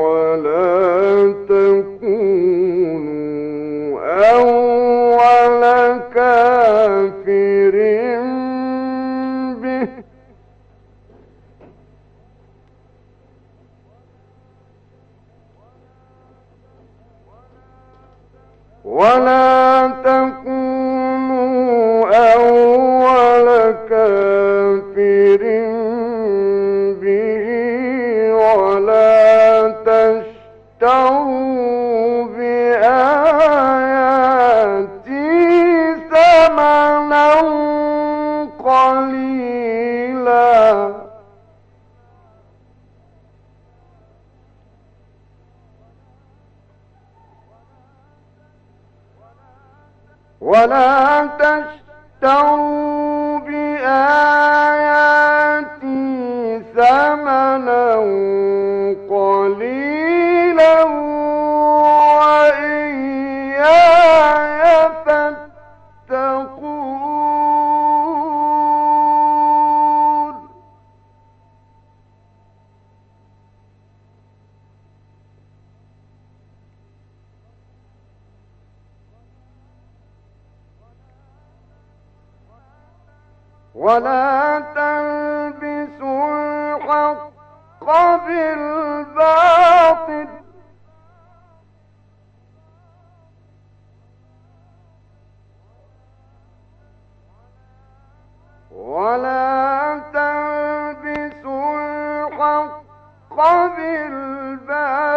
ولا بالحق بالباطل.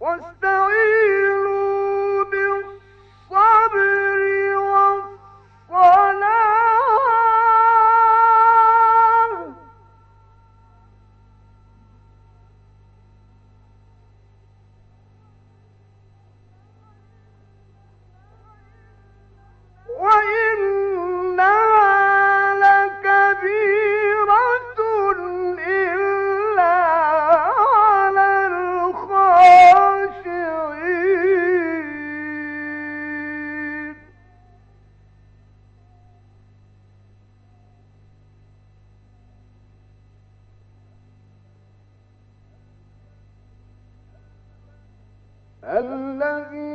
واستعين الذي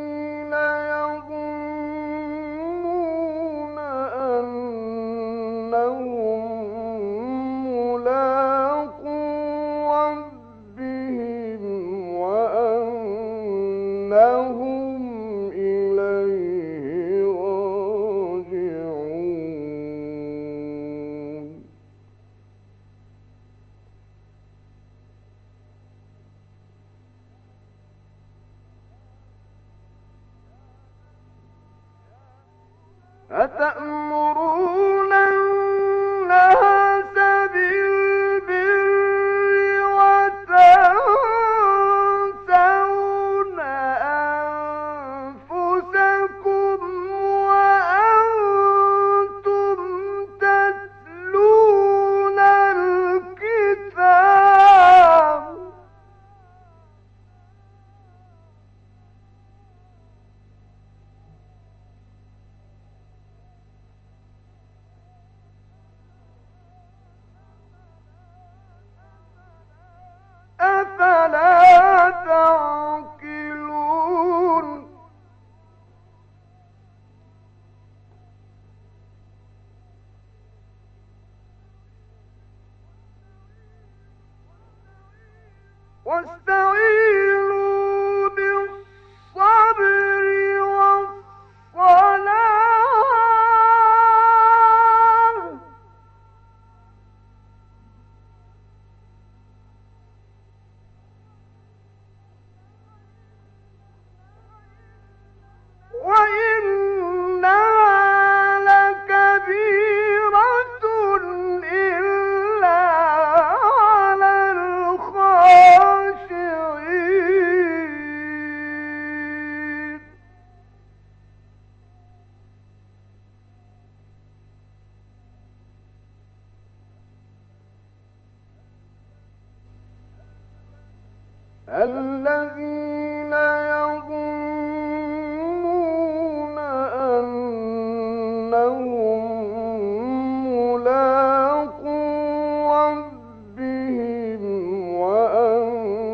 الذين يظنون أنهم ملاقو ربهم وأنهم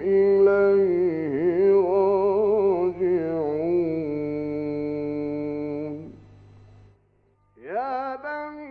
إليه راجعون. يا بني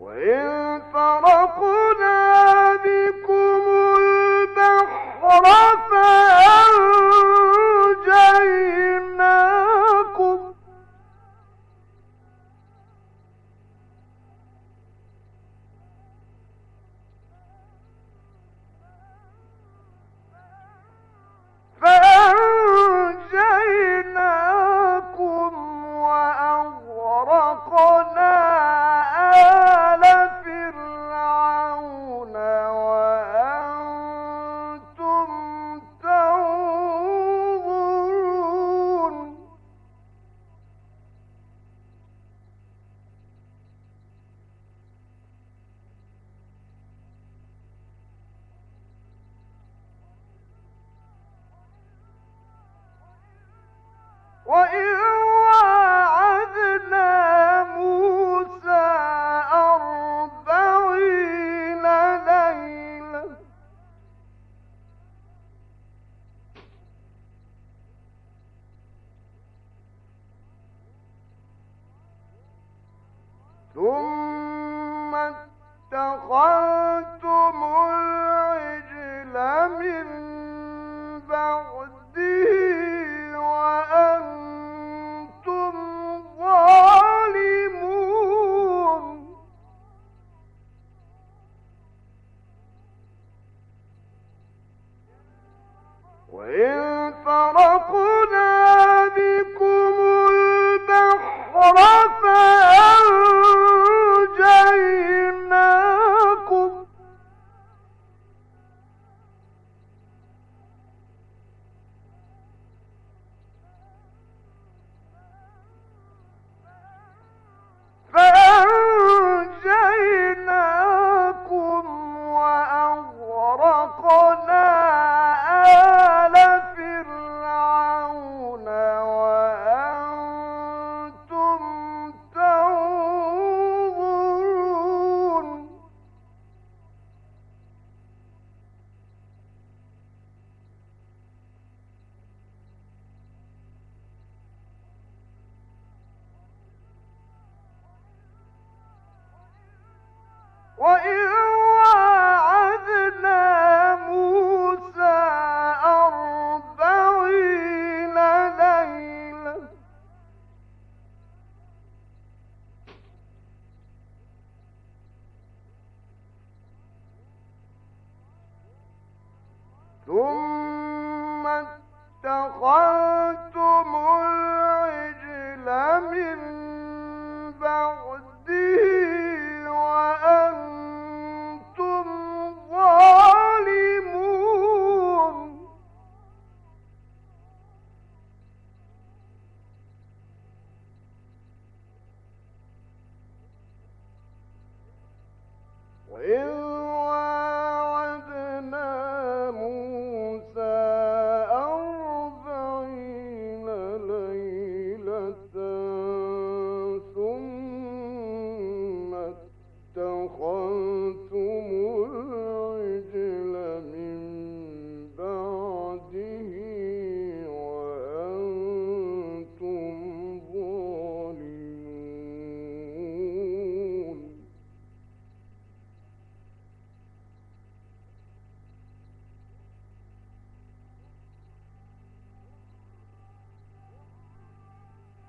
وإن فرغت وإن فرأ ثم اتخذتم العجل من بعده وأنتم ظالمون. وإن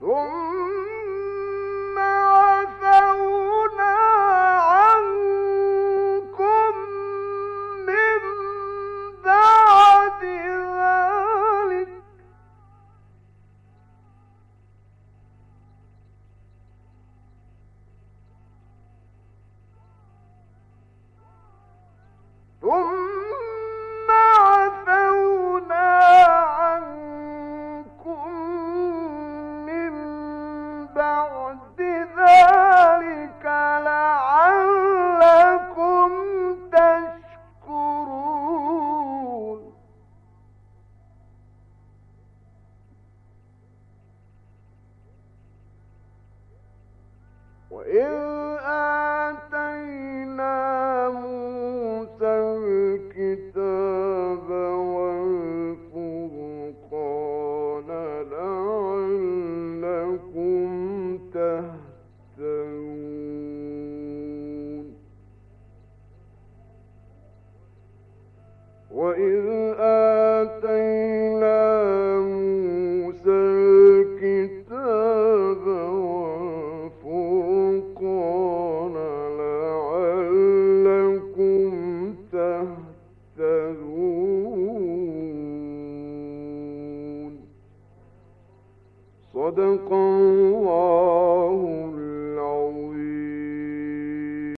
ثم تهتدون